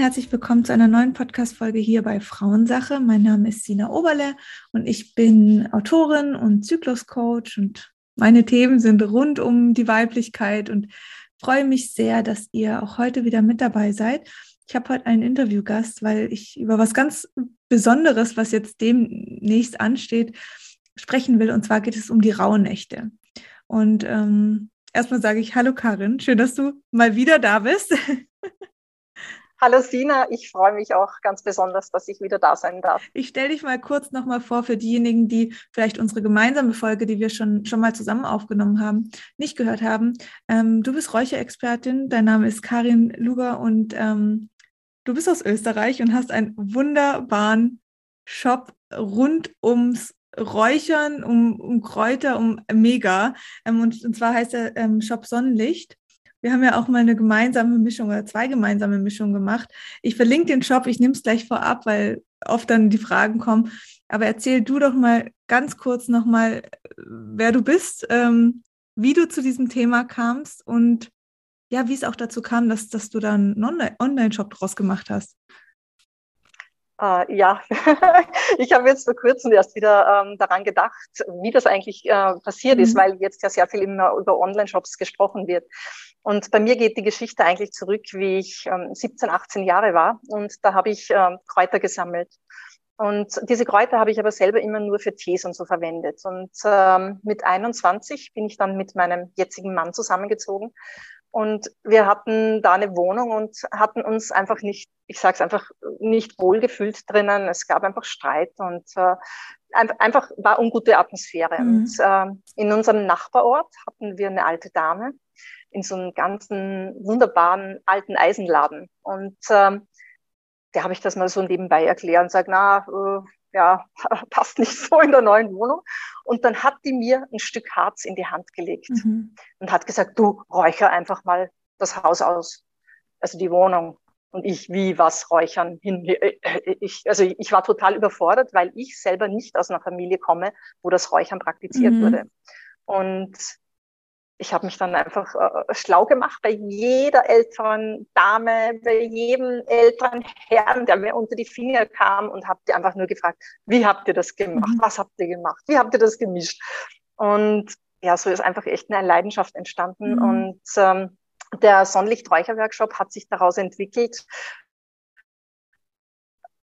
Herzlich willkommen zu einer neuen Podcast-Folge hier bei Frauensache. Mein Name ist Sina Oberle und ich bin Autorin und Zykluscoach und meine Themen sind rund um die Weiblichkeit und freue mich sehr, dass ihr auch heute wieder mit dabei seid. Ich habe heute einen Interviewgast, weil ich über was ganz Besonderes, was jetzt demnächst ansteht, sprechen will. Und zwar geht es um die Rauhnächte. Und ähm, erstmal sage ich Hallo Karin, schön, dass du mal wieder da bist. Hallo Sina, ich freue mich auch ganz besonders, dass ich wieder da sein darf. Ich stelle dich mal kurz nochmal vor für diejenigen, die vielleicht unsere gemeinsame Folge, die wir schon, schon mal zusammen aufgenommen haben, nicht gehört haben. Ähm, du bist Räucherexpertin, dein Name ist Karin Luger und ähm, du bist aus Österreich und hast einen wunderbaren Shop rund ums Räuchern, um, um Kräuter, um Mega. Ähm, und, und zwar heißt der ähm, Shop Sonnenlicht. Wir haben ja auch mal eine gemeinsame Mischung oder zwei gemeinsame Mischungen gemacht. Ich verlinke den Shop, ich nehme es gleich vorab, weil oft dann die Fragen kommen. Aber erzähl du doch mal ganz kurz nochmal, wer du bist, ähm, wie du zu diesem Thema kamst und ja, wie es auch dazu kam, dass, dass du da einen Online-Shop draus gemacht hast. Uh, ja, ich habe jetzt vor kurzem erst wieder ähm, daran gedacht, wie das eigentlich äh, passiert mhm. ist, weil jetzt ja sehr viel immer über Online-Shops gesprochen wird. Und bei mir geht die Geschichte eigentlich zurück, wie ich ähm, 17, 18 Jahre war und da habe ich ähm, Kräuter gesammelt. Und diese Kräuter habe ich aber selber immer nur für Tees und so verwendet. Und ähm, mit 21 bin ich dann mit meinem jetzigen Mann zusammengezogen. Und wir hatten da eine Wohnung und hatten uns einfach nicht, ich sage es einfach, nicht wohlgefühlt drinnen. Es gab einfach Streit und äh, einfach war ungute Atmosphäre. Mhm. Und äh, in unserem Nachbarort hatten wir eine alte Dame, in so einem ganzen wunderbaren alten Eisenladen. Und ähm, der habe ich das mal so nebenbei erklärt und sage, na, äh, ja, passt nicht so in der neuen Wohnung. Und dann hat die mir ein Stück Harz in die Hand gelegt mhm. und hat gesagt, du räucher einfach mal das Haus aus, also die Wohnung. Und ich, wie was räuchern hin? Äh, äh, ich, also ich war total überfordert, weil ich selber nicht aus einer Familie komme, wo das Räuchern praktiziert mhm. wurde. Und ich habe mich dann einfach äh, schlau gemacht bei jeder älteren Dame, bei jedem älteren Herrn, der mir unter die Finger kam und habe die einfach nur gefragt, wie habt ihr das gemacht? Mhm. Was habt ihr gemacht? Wie habt ihr das gemischt? Und ja, so ist einfach echt eine Leidenschaft entstanden. Mhm. Und ähm, der Sonnenlicht-Räucherworkshop hat sich daraus entwickelt,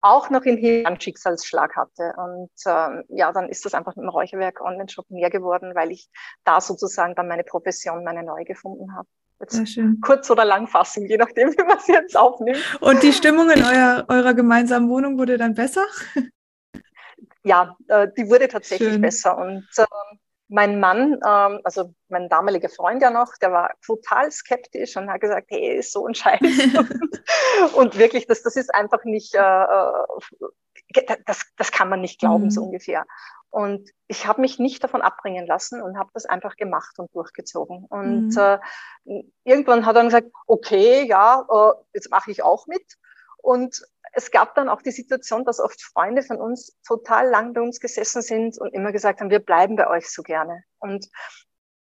auch noch in Hirn einen Schicksalsschlag hatte. Und ähm, ja, dann ist das einfach mit dem Räucherwerk Online-Shop mehr geworden, weil ich da sozusagen dann meine Profession, meine neue gefunden habe. Jetzt kurz oder lang fassen, je nachdem, wie man es jetzt aufnimmt. Und die Stimmung in euer, eurer gemeinsamen Wohnung wurde dann besser? Ja, äh, die wurde tatsächlich Schön. besser. Und äh, mein Mann, ähm, also mein damaliger Freund ja noch, der war total skeptisch und hat gesagt, hey, ist so ein Scheiß. und wirklich, das, das ist einfach nicht, äh, äh, das, das kann man nicht glauben, mhm. so ungefähr. Und ich habe mich nicht davon abbringen lassen und habe das einfach gemacht und durchgezogen. Und mhm. äh, irgendwann hat er dann gesagt, okay, ja, äh, jetzt mache ich auch mit. Und es gab dann auch die Situation, dass oft Freunde von uns total lang bei uns gesessen sind und immer gesagt haben, wir bleiben bei euch so gerne. Und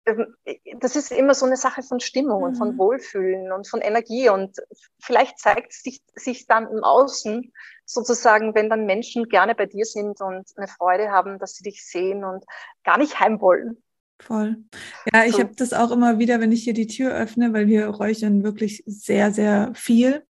ähm, das ist immer so eine Sache von Stimmung und von mhm. Wohlfühlen und von Energie. Und vielleicht zeigt sich, sich dann im Außen sozusagen, wenn dann Menschen gerne bei dir sind und eine Freude haben, dass sie dich sehen und gar nicht heim wollen. Voll. Ja, ich so. habe das auch immer wieder, wenn ich hier die Tür öffne, weil wir räuchern wirklich sehr, sehr viel.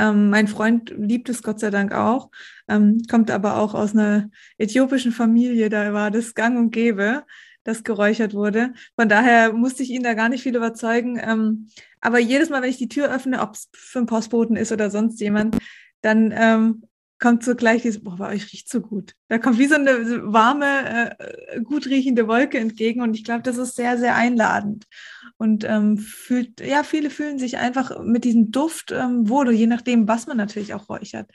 Ähm, mein Freund liebt es Gott sei Dank auch, ähm, kommt aber auch aus einer äthiopischen Familie, da war das gang und gäbe, dass geräuchert wurde. Von daher musste ich ihn da gar nicht viel überzeugen. Ähm, aber jedes Mal, wenn ich die Tür öffne, ob es für einen Postboten ist oder sonst jemand, dann ähm, kommt so gleich dieses, boah, bei euch riecht so gut. Da kommt wie so eine warme, äh, gut riechende Wolke entgegen und ich glaube, das ist sehr, sehr einladend. Und ähm, fühlt, ja, viele fühlen sich einfach mit diesem Duft ähm, wohl, je nachdem, was man natürlich auch räuchert.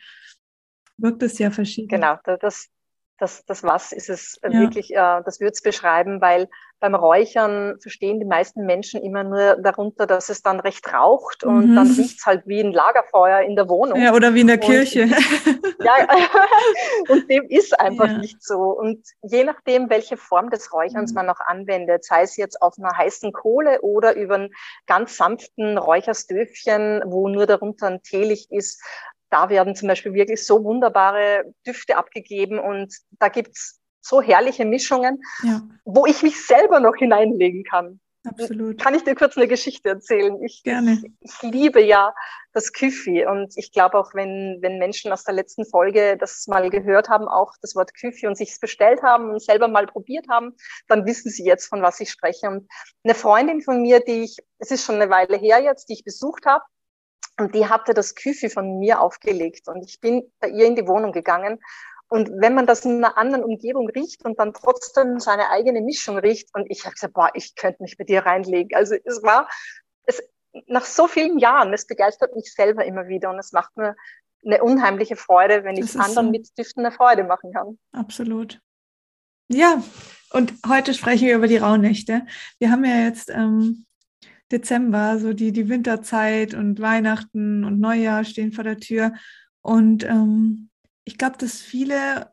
Wirkt es ja verschieden. Genau, das, das, das was ist es ja. wirklich, äh, das würde es beschreiben, weil beim Räuchern verstehen die meisten Menschen immer nur darunter, dass es dann recht raucht mhm. und dann riecht es halt wie ein Lagerfeuer in der Wohnung. Ja, oder wie in der und, Kirche. ja, und dem ist einfach ja. nicht so. Und je nachdem, welche Form des Räucherns mhm. man noch anwendet, sei es jetzt auf einer heißen Kohle oder über einen ganz sanften Räucherstöfchen, wo nur darunter ein Teelicht ist, da werden zum Beispiel wirklich so wunderbare Düfte abgegeben und da gibt's so herrliche Mischungen, ja. wo ich mich selber noch hineinlegen kann. Absolut. Kann ich dir kurz eine Geschichte erzählen? Ich, Gerne. Ich, ich liebe ja das Küffi und ich glaube auch, wenn, wenn Menschen aus der letzten Folge das mal gehört haben, auch das Wort Küffi und sich's bestellt haben und selber mal probiert haben, dann wissen sie jetzt, von was ich spreche. Und eine Freundin von mir, die ich, es ist schon eine Weile her jetzt, die ich besucht habe, und die hatte das Küffi von mir aufgelegt und ich bin bei ihr in die Wohnung gegangen. Und wenn man das in einer anderen Umgebung riecht und dann trotzdem seine eigene Mischung riecht und ich habe gesagt, boah, ich könnte mich bei dir reinlegen. Also es war, es, nach so vielen Jahren, es begeistert mich selber immer wieder und es macht mir eine unheimliche Freude, wenn ich anderen so. mit Düften eine Freude machen kann. Absolut. Ja, und heute sprechen wir über die Rauhnächte. Wir haben ja jetzt ähm, Dezember, so die, die Winterzeit und Weihnachten und Neujahr stehen vor der Tür. Und ähm, ich glaube, dass viele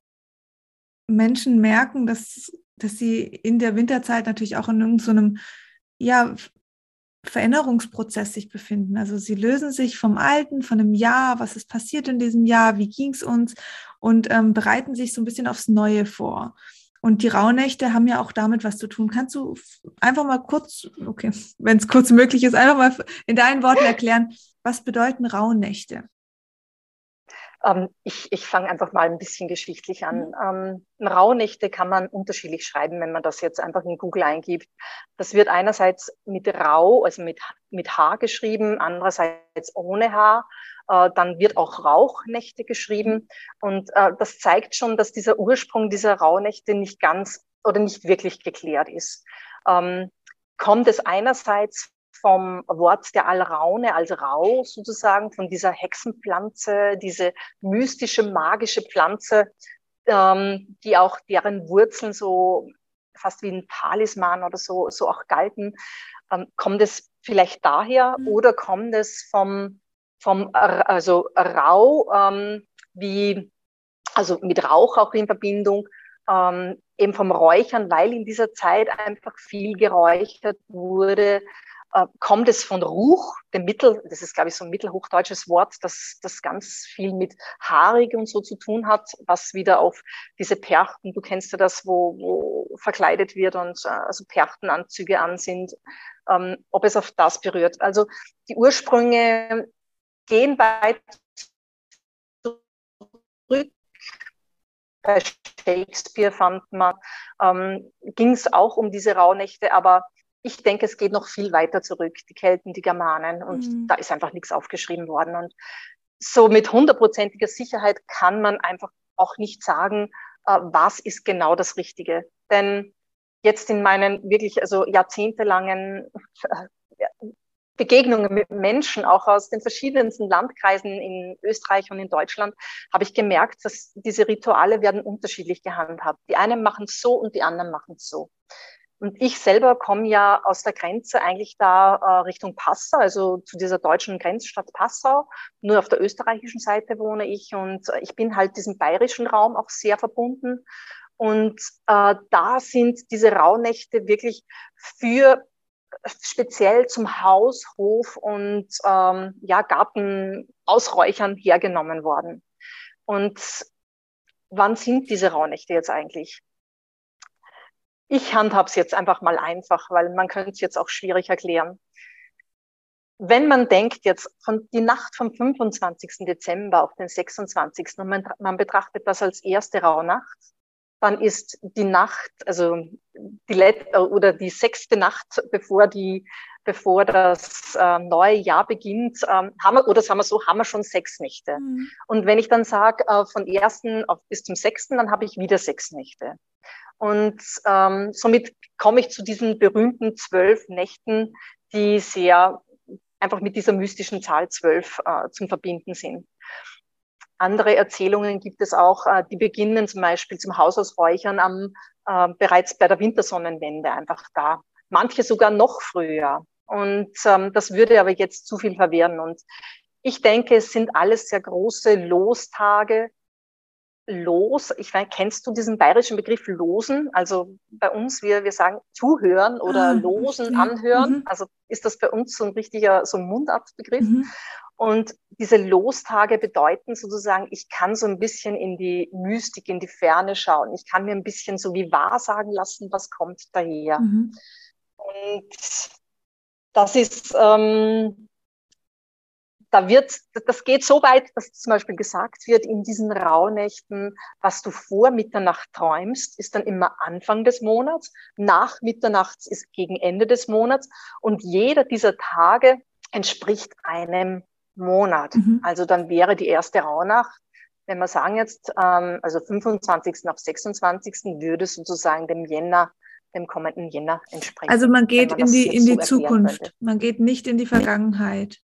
Menschen merken, dass, dass sie in der Winterzeit natürlich auch in irgendeinem so ja, Veränderungsprozess sich befinden. Also sie lösen sich vom Alten, von dem Jahr, was ist passiert in diesem Jahr, wie ging es uns und ähm, bereiten sich so ein bisschen aufs Neue vor. Und die Rauhnächte haben ja auch damit was zu tun. Kannst du einfach mal kurz, okay, wenn es kurz möglich ist, einfach mal in deinen Worten erklären, was bedeuten Rauhnächte? Ähm, ich ich fange einfach mal ein bisschen geschichtlich an. Mhm. Ähm, Rauhnächte kann man unterschiedlich schreiben, wenn man das jetzt einfach in Google eingibt. Das wird einerseits mit Rau, also mit, mit H geschrieben, andererseits ohne H. Äh, dann wird auch Rauchnächte geschrieben. Und äh, das zeigt schon, dass dieser Ursprung dieser Rauhnächte nicht ganz oder nicht wirklich geklärt ist. Ähm, kommt es einerseits vom Wort der Alraune, als Rau sozusagen, von dieser Hexenpflanze, diese mystische, magische Pflanze, ähm, die auch deren Wurzeln so fast wie ein Talisman oder so, so auch galten. Ähm, kommt es vielleicht daher mhm. oder kommt es vom, vom also Rau, ähm, wie, also mit Rauch auch in Verbindung, ähm, eben vom Räuchern, weil in dieser Zeit einfach viel geräuchert wurde, kommt es von Ruch, dem Mittel, das ist, glaube ich, so ein mittelhochdeutsches Wort, das, das ganz viel mit haarig und so zu tun hat, was wieder auf diese Perchten, du kennst ja das, wo, wo verkleidet wird und äh, also Perchtenanzüge an sind, ähm, ob es auf das berührt. Also die Ursprünge gehen weit zurück. Bei Shakespeare fand man, ähm, ging es auch um diese Rauhnächte, aber ich denke, es geht noch viel weiter zurück, die Kelten, die Germanen, und mhm. da ist einfach nichts aufgeschrieben worden. Und so mit hundertprozentiger Sicherheit kann man einfach auch nicht sagen, äh, was ist genau das Richtige. Denn jetzt in meinen wirklich also jahrzehntelangen äh, Begegnungen mit Menschen, auch aus den verschiedensten Landkreisen in Österreich und in Deutschland, habe ich gemerkt, dass diese Rituale werden unterschiedlich gehandhabt. Die einen machen es so und die anderen machen es so. Und ich selber komme ja aus der Grenze eigentlich da äh, Richtung Passau, also zu dieser deutschen Grenzstadt Passau. Nur auf der österreichischen Seite wohne ich und ich bin halt diesem bayerischen Raum auch sehr verbunden. Und äh, da sind diese Rauhnächte wirklich für speziell zum Haus, Hof und ähm, ja, Gartenausräuchern hergenommen worden. Und wann sind diese Rauhnächte jetzt eigentlich? Ich handhabe es jetzt einfach mal einfach, weil man könnte es jetzt auch schwierig erklären. Wenn man denkt jetzt von die Nacht vom 25. Dezember auf den 26. und man, man betrachtet das als erste Rauhnacht, dann ist die Nacht, also die Let oder die sechste Nacht, bevor die, bevor das äh, neue Jahr beginnt, ähm, haben wir, oder sagen wir so, haben wir schon sechs Nächte. Mhm. Und wenn ich dann sage, äh, von ersten auf, bis zum sechsten, dann habe ich wieder sechs Nächte. Und ähm, somit komme ich zu diesen berühmten zwölf Nächten, die sehr einfach mit dieser mystischen Zahl zwölf äh, zum Verbinden sind. Andere Erzählungen gibt es auch, äh, die beginnen zum Beispiel zum Hausausräuchern am, äh, bereits bei der Wintersonnenwende einfach da. Manche sogar noch früher. Und ähm, das würde aber jetzt zu viel verwirren. Und ich denke, es sind alles sehr große Lostage, los. Ich weiß, kennst du diesen bayerischen Begriff losen? Also bei uns, wir, wir sagen zuhören oder ah, losen, anhören. Mhm. Also ist das bei uns so ein richtiger, so ein Mundartbegriff. Mhm. Und diese Lostage bedeuten sozusagen, ich kann so ein bisschen in die Mystik, in die Ferne schauen. Ich kann mir ein bisschen so wie wahrsagen lassen, was kommt daher. Mhm. Und das ist, ähm, da wird, das geht so weit, dass zum Beispiel gesagt wird, in diesen Rauhnächten, was du vor Mitternacht träumst, ist dann immer Anfang des Monats, nach Mitternacht ist gegen Ende des Monats und jeder dieser Tage entspricht einem Monat. Mhm. Also dann wäre die erste Rauhnacht, wenn wir sagen jetzt, ähm, also 25. auf 26. würde sozusagen dem Jänner dem kommenden Jänner entsprechen. Also man geht man in die, in die Zukunft, könnte. man geht nicht in die Vergangenheit.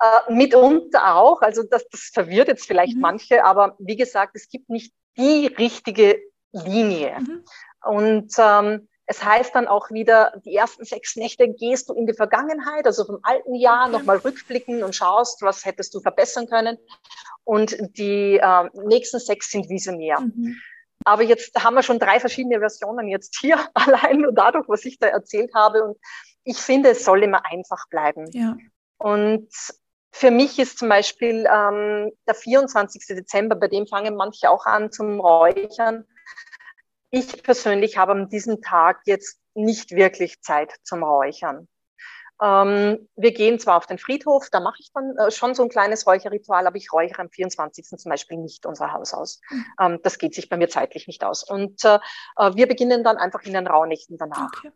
Äh, mitunter auch, also das, das verwirrt jetzt vielleicht mhm. manche, aber wie gesagt, es gibt nicht die richtige Linie. Mhm. Und ähm, es heißt dann auch wieder, die ersten sechs Nächte gehst du in die Vergangenheit, also vom alten Jahr okay. nochmal rückblicken und schaust, was hättest du verbessern können. Und die äh, nächsten sechs sind visionär. Mhm. Aber jetzt haben wir schon drei verschiedene Versionen jetzt hier, allein nur dadurch, was ich da erzählt habe. Und ich finde, es soll immer einfach bleiben. Ja. Und für mich ist zum Beispiel ähm, der 24. Dezember, bei dem fangen manche auch an zum Räuchern. Ich persönlich habe an diesem Tag jetzt nicht wirklich Zeit zum Räuchern. Ähm, wir gehen zwar auf den Friedhof, da mache ich dann äh, schon so ein kleines Räucherritual, aber ich räuchere am 24. zum Beispiel nicht unser Haus aus. Mhm. Ähm, das geht sich bei mir zeitlich nicht aus. Und äh, äh wir beginnen dann einfach in den Rauhnächten danach. Okay.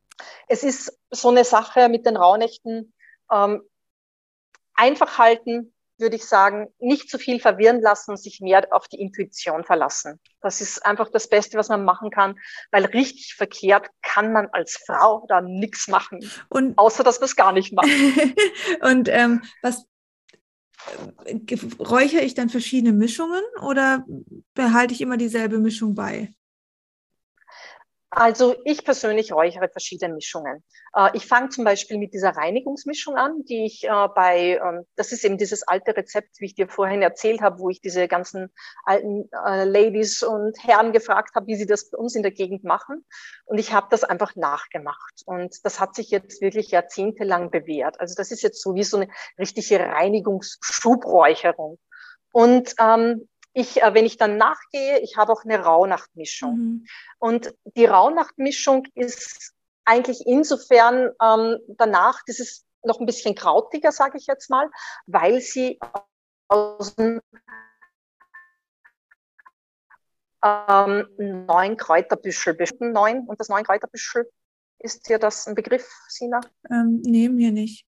Es ist so eine Sache mit den Rauhnächten. Ähm, einfach halten, würde ich sagen, nicht zu viel verwirren lassen und sich mehr auf die Intuition verlassen. Das ist einfach das Beste, was man machen kann, weil richtig verkehrt kann man als Frau da nichts machen, und, außer dass man es gar nicht macht. und ähm, was äh, räuchere ich dann verschiedene Mischungen oder behalte ich immer dieselbe Mischung bei? Also ich persönlich räuchere verschiedene Mischungen. Äh, ich fange zum Beispiel mit dieser Reinigungsmischung an, die ich äh, bei, ähm, das ist eben dieses alte Rezept, wie ich dir vorhin erzählt habe, wo ich diese ganzen alten äh, Ladies und Herren gefragt habe, wie sie das bei uns in der Gegend machen. Und ich habe das einfach nachgemacht. Und das hat sich jetzt wirklich jahrzehntelang bewährt. Also das ist jetzt so wie so eine richtige Reinigungsschubräucherung. Und ähm, ich, äh, wenn ich dann nachgehe, ich habe auch eine Rauhnachtmischung. Mhm. Und die Rauhnachtmischung ist eigentlich insofern ähm, danach, das ist noch ein bisschen krautiger, sage ich jetzt mal, weil sie aus dem ähm, neun Kräuterbüschel besteht. Neun und das neun Kräuterbüschel, ist dir das ein Begriff, Sina? Ähm, nee, mir nicht.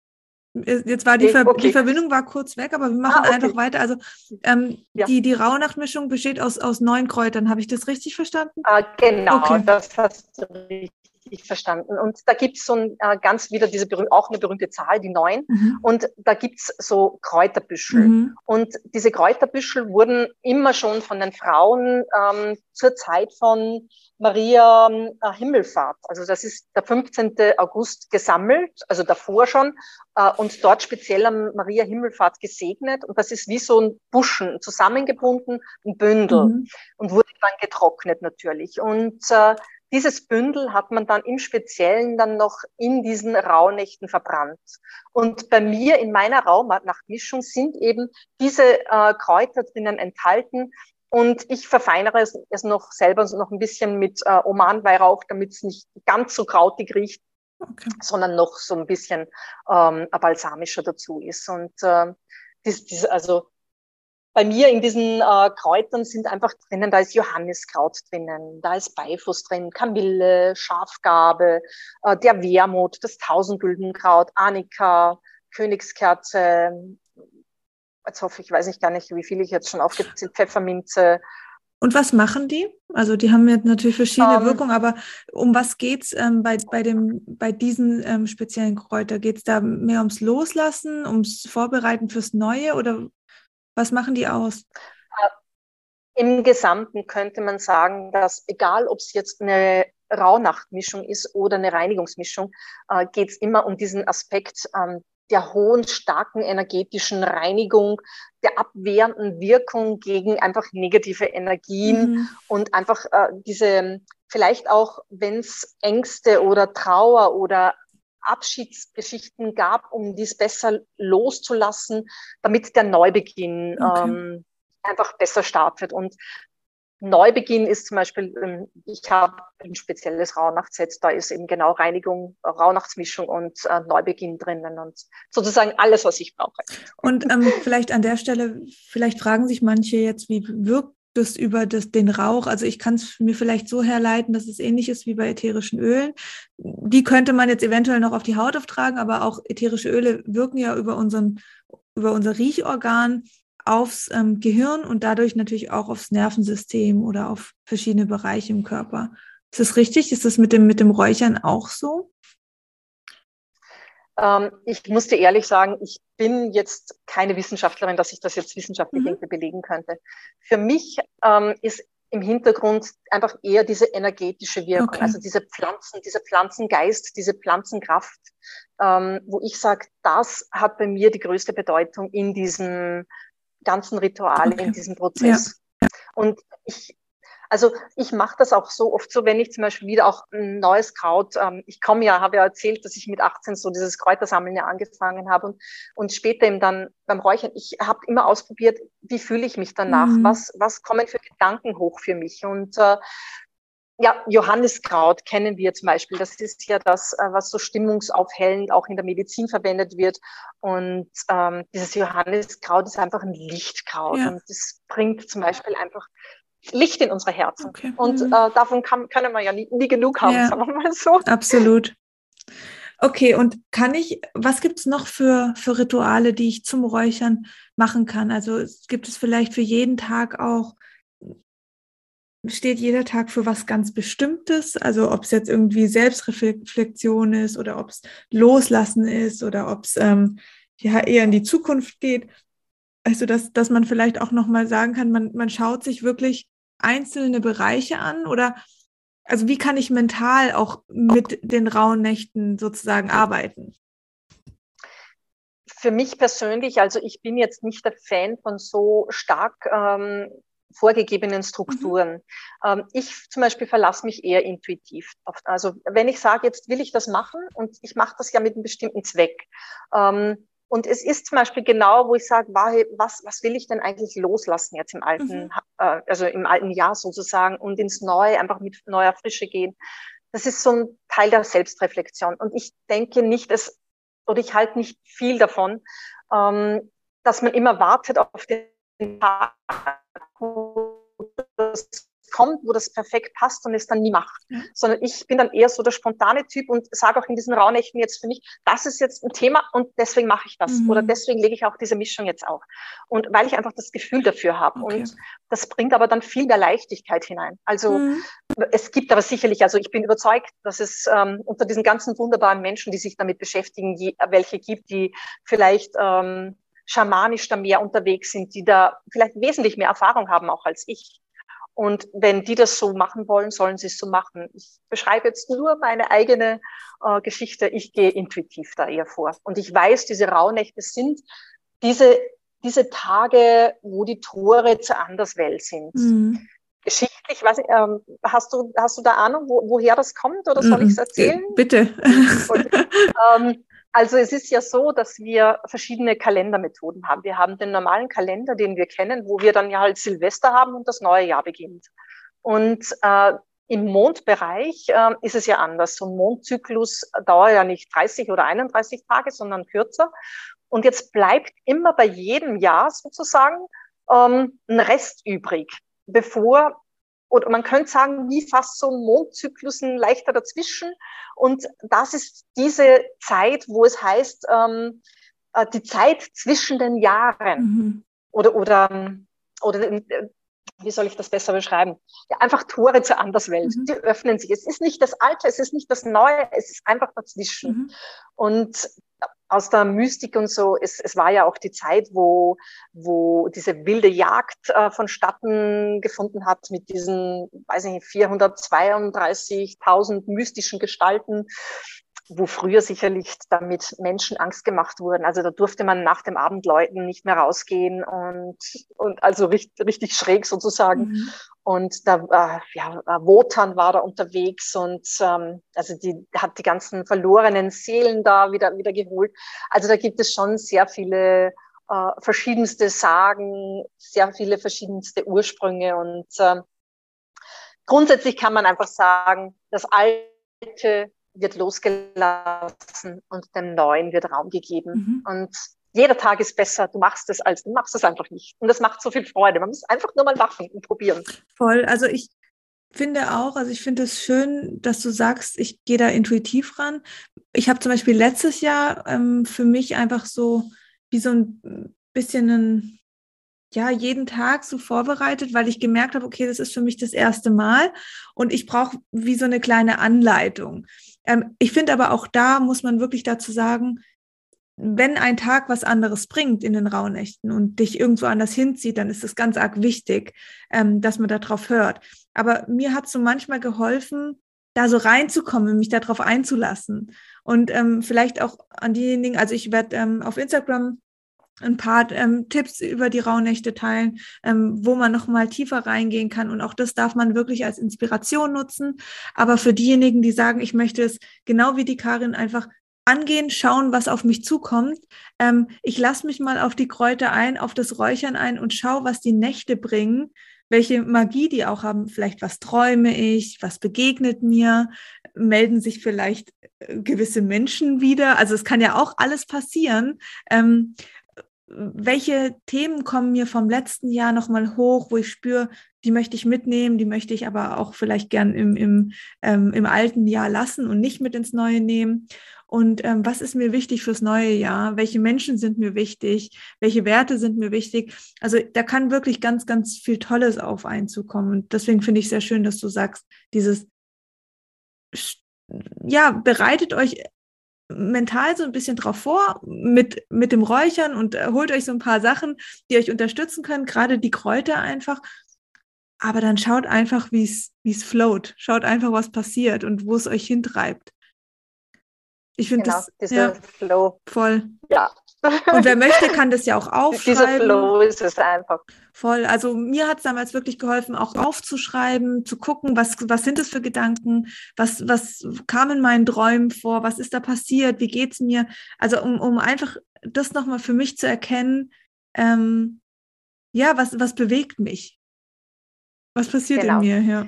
Jetzt war die, Ver okay. die Verbindung war kurz weg, aber wir machen ah, okay. einfach weiter. Also ähm, ja. die, die Rauhnachtmischung besteht aus, aus neun Kräutern. Habe ich das richtig verstanden? Ah, genau, okay. das hast du richtig richtig verstanden. Und da gibt's so ein, äh, ganz wieder diese auch eine berühmte Zahl, die neun. Mhm. Und da gibt's so Kräuterbüschel. Mhm. Und diese Kräuterbüschel wurden immer schon von den Frauen ähm, zur Zeit von Maria äh, Himmelfahrt, also das ist der 15. August gesammelt, also davor schon, äh, und dort speziell am Maria Himmelfahrt gesegnet. Und das ist wie so ein Buschen, zusammengebunden, ein Bündel mhm. und wurde dann getrocknet natürlich. Und äh, dieses Bündel hat man dann im Speziellen dann noch in diesen Rauhnächten verbrannt. Und bei mir in meiner Rauhnachtmischung sind eben diese äh, Kräuter drinnen enthalten. Und ich verfeinere es, es noch selber noch ein bisschen mit äh, Omanweihrauch, damit es nicht ganz so krautig riecht, okay. sondern noch so ein bisschen ähm, balsamischer dazu ist. Und äh, dies, dies, also bei mir in diesen äh, Kräutern sind einfach drinnen, da ist Johanniskraut drinnen, da ist Beifuß drin, Kamille, Schafgarbe, äh, der Wermut, das Tausendgüldenkraut, Annika, Königskerze, jetzt hoffe ich, weiß ich gar nicht, wie viel ich jetzt schon aufgezählt, Pfefferminze. Und was machen die? Also die haben jetzt natürlich verschiedene um, ähm. Wirkungen, aber um was geht's ähm, bei, bei, dem, bei diesen ähm, speziellen Kräuter? Geht es da mehr ums Loslassen, ums Vorbereiten fürs Neue oder was machen die aus? Im Gesamten könnte man sagen, dass egal, ob es jetzt eine Rauhnachtmischung ist oder eine Reinigungsmischung, äh, geht es immer um diesen Aspekt ähm, der hohen, starken energetischen Reinigung, der abwehrenden Wirkung gegen einfach negative Energien mhm. und einfach äh, diese, vielleicht auch, wenn es Ängste oder Trauer oder Abschiedsgeschichten gab, um dies besser loszulassen, damit der Neubeginn okay. ähm, einfach besser startet. Und Neubeginn ist zum Beispiel, ähm, ich habe ein spezielles Rauhnachtsset, da ist eben genau Reinigung, Rauhnachtsmischung und äh, Neubeginn drinnen und sozusagen alles, was ich brauche. Und ähm, vielleicht an der Stelle, vielleicht fragen sich manche jetzt, wie wirkt das über das, den Rauch? Also ich kann es mir vielleicht so herleiten, dass es ähnlich ist wie bei ätherischen Ölen. Die könnte man jetzt eventuell noch auf die Haut auftragen, aber auch ätherische Öle wirken ja über unseren, über unser Riechorgan aufs ähm, Gehirn und dadurch natürlich auch aufs Nervensystem oder auf verschiedene Bereiche im Körper. Ist das richtig? Ist das mit dem, mit dem Räuchern auch so? Ähm, ich muss dir ehrlich sagen, ich bin jetzt keine Wissenschaftlerin, dass ich das jetzt wissenschaftlich mhm. belegen könnte. Für mich ähm, ist im Hintergrund einfach eher diese energetische Wirkung, okay. also diese Pflanzen, dieser Pflanzengeist, diese Pflanzenkraft, ähm, wo ich sage, das hat bei mir die größte Bedeutung in diesem ganzen Rituale, okay. in diesem Prozess. Ja. Und ich, also ich mache das auch so oft so, wenn ich zum Beispiel wieder auch ein neues Kraut, ähm, ich komme ja, habe ja erzählt, dass ich mit 18 so dieses Kräutersammeln ja angefangen habe und, und später eben dann beim Räuchern, ich habe immer ausprobiert, wie fühle ich mich danach, mhm. was, was kommen für Gedanken hoch für mich und äh, ja, Johanniskraut kennen wir zum Beispiel. Das ist ja das, äh, was so stimmungsaufhellend auch in der Medizin verwendet wird. Und ähm, dieses Johanniskraut ist einfach ein Lichtkraut. Ja. Und das bringt zum Beispiel einfach Licht in unsere Herzen. Okay. Und mhm. äh, davon kann, können wir ja nie, nie genug haben, ja. sagen wir mal so. Absolut. Okay, und kann ich, was gibt es noch für, für Rituale, die ich zum Räuchern machen kann? Also gibt es vielleicht für jeden Tag auch steht jeder Tag für was ganz Bestimmtes. Also ob es jetzt irgendwie Selbstreflexion ist oder ob es Loslassen ist oder ob es ähm, ja eher in die Zukunft geht. Also dass, dass man vielleicht auch nochmal sagen kann, man, man schaut sich wirklich einzelne Bereiche an oder also wie kann ich mental auch mit den rauen Nächten sozusagen arbeiten? Für mich persönlich, also ich bin jetzt nicht der Fan von so stark ähm, vorgegebenen Strukturen. Mhm. Ähm, ich zum Beispiel verlasse mich eher intuitiv. Also wenn ich sage, jetzt will ich das machen und ich mache das ja mit einem bestimmten Zweck. Ähm, und es ist zum Beispiel genau, wo ich sage, was, was will ich denn eigentlich loslassen jetzt im alten, mhm. äh, also im alten Jahr sozusagen und ins Neue, einfach mit neuer Frische gehen. Das ist so ein Teil der Selbstreflexion. Und ich denke nicht, dass, oder ich halte nicht viel davon, ähm, dass man immer wartet auf den Tag, wo das kommt, wo das perfekt passt und es dann nie macht. Mhm. Sondern ich bin dann eher so der spontane Typ und sage auch in diesen Raunächten jetzt für mich, das ist jetzt ein Thema und deswegen mache ich das. Mhm. Oder deswegen lege ich auch diese Mischung jetzt auf. Und weil ich einfach das Gefühl dafür habe. Okay. Und das bringt aber dann viel mehr Leichtigkeit hinein. Also mhm. es gibt aber sicherlich, also ich bin überzeugt, dass es ähm, unter diesen ganzen wunderbaren Menschen, die sich damit beschäftigen, die, welche gibt, die vielleicht ähm, schamanisch da mehr unterwegs sind, die da vielleicht wesentlich mehr Erfahrung haben auch als ich. Und wenn die das so machen wollen, sollen sie es so machen. Ich beschreibe jetzt nur meine eigene äh, Geschichte. Ich gehe intuitiv da eher vor. Und ich weiß, diese Rauhnächte sind diese, diese Tage, wo die Tore zur Anderswelt sind. Mhm. Geschichtlich, ich, ähm, hast, du, hast du da Ahnung, wo, woher das kommt oder soll mhm. ich es erzählen? Bitte. ähm, also es ist ja so, dass wir verschiedene Kalendermethoden haben. Wir haben den normalen Kalender, den wir kennen, wo wir dann ja halt Silvester haben und das neue Jahr beginnt. Und äh, im Mondbereich äh, ist es ja anders. So ein Mondzyklus dauert ja nicht 30 oder 31 Tage, sondern kürzer. Und jetzt bleibt immer bei jedem Jahr sozusagen ähm, ein Rest übrig, bevor oder man könnte sagen, wie fast so Mondzyklusen leichter dazwischen. Und das ist diese Zeit, wo es heißt, ähm, äh, die Zeit zwischen den Jahren. Mhm. Oder, oder, oder äh, wie soll ich das besser beschreiben? Ja, einfach Tore zur Anderswelt. Mhm. Die öffnen sich. Es ist nicht das Alte, es ist nicht das Neue, es ist einfach dazwischen. Mhm. Und aus der Mystik und so, es, es war ja auch die Zeit, wo, wo diese wilde Jagd äh, vonstatten gefunden hat mit diesen, weiß ich nicht, 432.000 mystischen Gestalten, wo früher sicherlich damit Menschen Angst gemacht wurden. Also da durfte man nach dem Abendläuten nicht mehr rausgehen und, und also richtig, richtig schräg sozusagen. Mhm. Und da, äh, ja, Wotan war da unterwegs und ähm, also die hat die ganzen verlorenen Seelen da wieder, wieder geholt. Also da gibt es schon sehr viele äh, verschiedenste Sagen, sehr viele verschiedenste Ursprünge und äh, grundsätzlich kann man einfach sagen, das Alte wird losgelassen und dem Neuen wird Raum gegeben. Mhm. Und jeder Tag ist besser, du machst es als du machst es einfach nicht. Und das macht so viel Freude. Man muss einfach nur mal machen und probieren. Voll. Also ich finde auch, also ich finde es schön, dass du sagst, ich gehe da intuitiv ran. Ich habe zum Beispiel letztes Jahr ähm, für mich einfach so wie so ein bisschen ein ja, jeden Tag so vorbereitet, weil ich gemerkt habe, okay, das ist für mich das erste Mal und ich brauche wie so eine kleine Anleitung. Ähm, ich finde aber auch da muss man wirklich dazu sagen, wenn ein Tag was anderes bringt in den Rauhnächten und dich irgendwo anders hinzieht, dann ist es ganz arg wichtig, ähm, dass man darauf hört. Aber mir hat so manchmal geholfen, da so reinzukommen, mich darauf einzulassen. Und ähm, vielleicht auch an diejenigen, also ich werde ähm, auf Instagram ein paar ähm, Tipps über die Rauhnächte teilen, ähm, wo man noch mal tiefer reingehen kann. Und auch das darf man wirklich als Inspiration nutzen. Aber für diejenigen, die sagen, ich möchte es genau wie die Karin einfach angehen, schauen, was auf mich zukommt. Ähm, ich lasse mich mal auf die Kräuter ein, auf das Räuchern ein und schaue, was die Nächte bringen, welche Magie die auch haben. Vielleicht was träume ich, was begegnet mir, melden sich vielleicht äh, gewisse Menschen wieder. Also es kann ja auch alles passieren. Ähm, welche Themen kommen mir vom letzten Jahr nochmal hoch, wo ich spüre, die möchte ich mitnehmen, die möchte ich aber auch vielleicht gern im, im, ähm, im alten Jahr lassen und nicht mit ins neue nehmen. Und ähm, was ist mir wichtig fürs neue Jahr? Welche Menschen sind mir wichtig? Welche Werte sind mir wichtig? Also da kann wirklich ganz, ganz viel Tolles auf einzukommen. Und deswegen finde ich sehr schön, dass du sagst, dieses ja, bereitet euch mental so ein bisschen drauf vor mit, mit dem Räuchern und äh, holt euch so ein paar Sachen, die euch unterstützen können, gerade die Kräuter einfach. Aber dann schaut einfach, wie es float. Schaut einfach, was passiert und wo es euch hintreibt. Ich finde genau, das ja, Flow. voll. Ja. Und wer möchte, kann das ja auch aufschreiben. Dieser Flow ist es einfach. Voll. Also mir hat es damals wirklich geholfen, auch aufzuschreiben, zu gucken, was, was sind es für Gedanken, was, was kam in meinen Träumen vor, was ist da passiert, wie geht es mir. Also um, um einfach das nochmal für mich zu erkennen, ähm, ja, was, was bewegt mich? Was passiert genau. in mir, ja.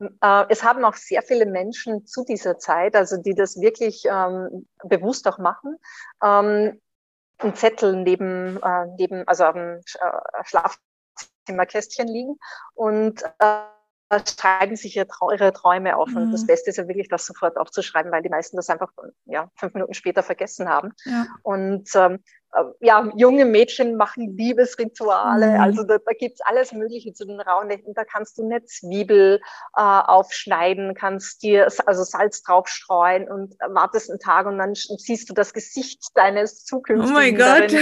Äh, es haben auch sehr viele Menschen zu dieser Zeit, also die das wirklich ähm, bewusst auch machen, ähm, einen Zettel neben, äh, neben also dem äh, Schlafzimmerkästchen liegen und äh, schreiben sich ihre Träume auf. Mhm. Und das mhm. Beste ist ja wirklich, das sofort aufzuschreiben, weil die meisten das einfach ja, fünf Minuten später vergessen haben. Ja. Und ähm, äh, ja, junge Mädchen machen Liebesrituale. Mhm. Also da, da gibt's alles Mögliche zu den Rauhnächten. Da kannst du eine Zwiebel äh, aufschneiden, kannst dir also Salz draufstreuen und wartest einen Tag und dann siehst du das Gesicht deines zukünftigen. Oh mein Gott.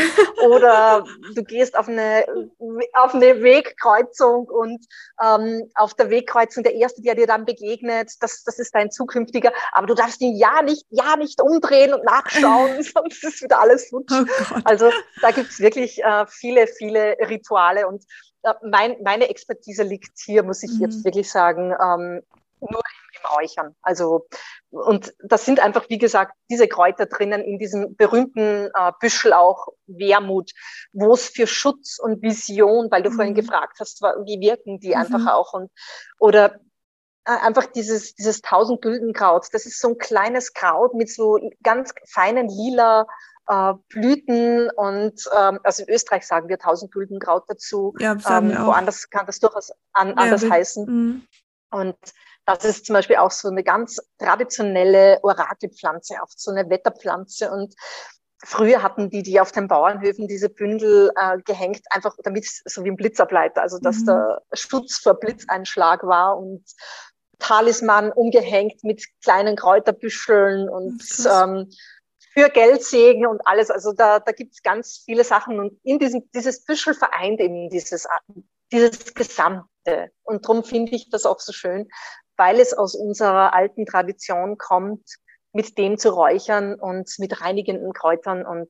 Oder du gehst auf eine, auf eine Wegkreuzung und ähm, auf der Wegkreuzung der Erste, der dir dann begegnet, das, das ist dein zukünftiger. Aber du darfst ihn ja nicht, ja nicht umdrehen und nachschauen, sonst ist wieder alles futsch. Oh also da gibt es wirklich äh, viele, viele Rituale und äh, mein, meine Expertise liegt hier, muss ich mhm. jetzt wirklich sagen, ähm, nur im, im Räuchern. Also und das sind einfach, wie gesagt, diese Kräuter drinnen in diesem berühmten äh, Büschel auch Wermut, wo es für Schutz und Vision, weil du mhm. vorhin gefragt hast, wie wirken die mhm. einfach auch und oder äh, einfach dieses, dieses Tausendgüldenkraut. Das ist so ein kleines Kraut mit so ganz feinen lila äh, Blüten und ähm, also in Österreich sagen wir Tausendgüldenkraut dazu. Ja, ähm. Woanders kann das durchaus an, anders ja, heißen. Mhm. Und das ist zum Beispiel auch so eine ganz traditionelle Orakelpflanze, auch so eine Wetterpflanze. Und früher hatten die die auf den Bauernhöfen diese Bündel äh, gehängt, einfach damit so wie ein Blitzableiter, also dass mhm. der Schutz vor Blitzeinschlag war und Talisman umgehängt mit kleinen Kräuterbüscheln und ähm, für Geldsegen und alles. Also da, da gibt es ganz viele Sachen und in diesem, dieses Büschel vereint eben dieses, dieses Gesamte. Und darum finde ich das auch so schön, weil es aus unserer alten Tradition kommt, mit dem zu räuchern und mit reinigenden Kräutern und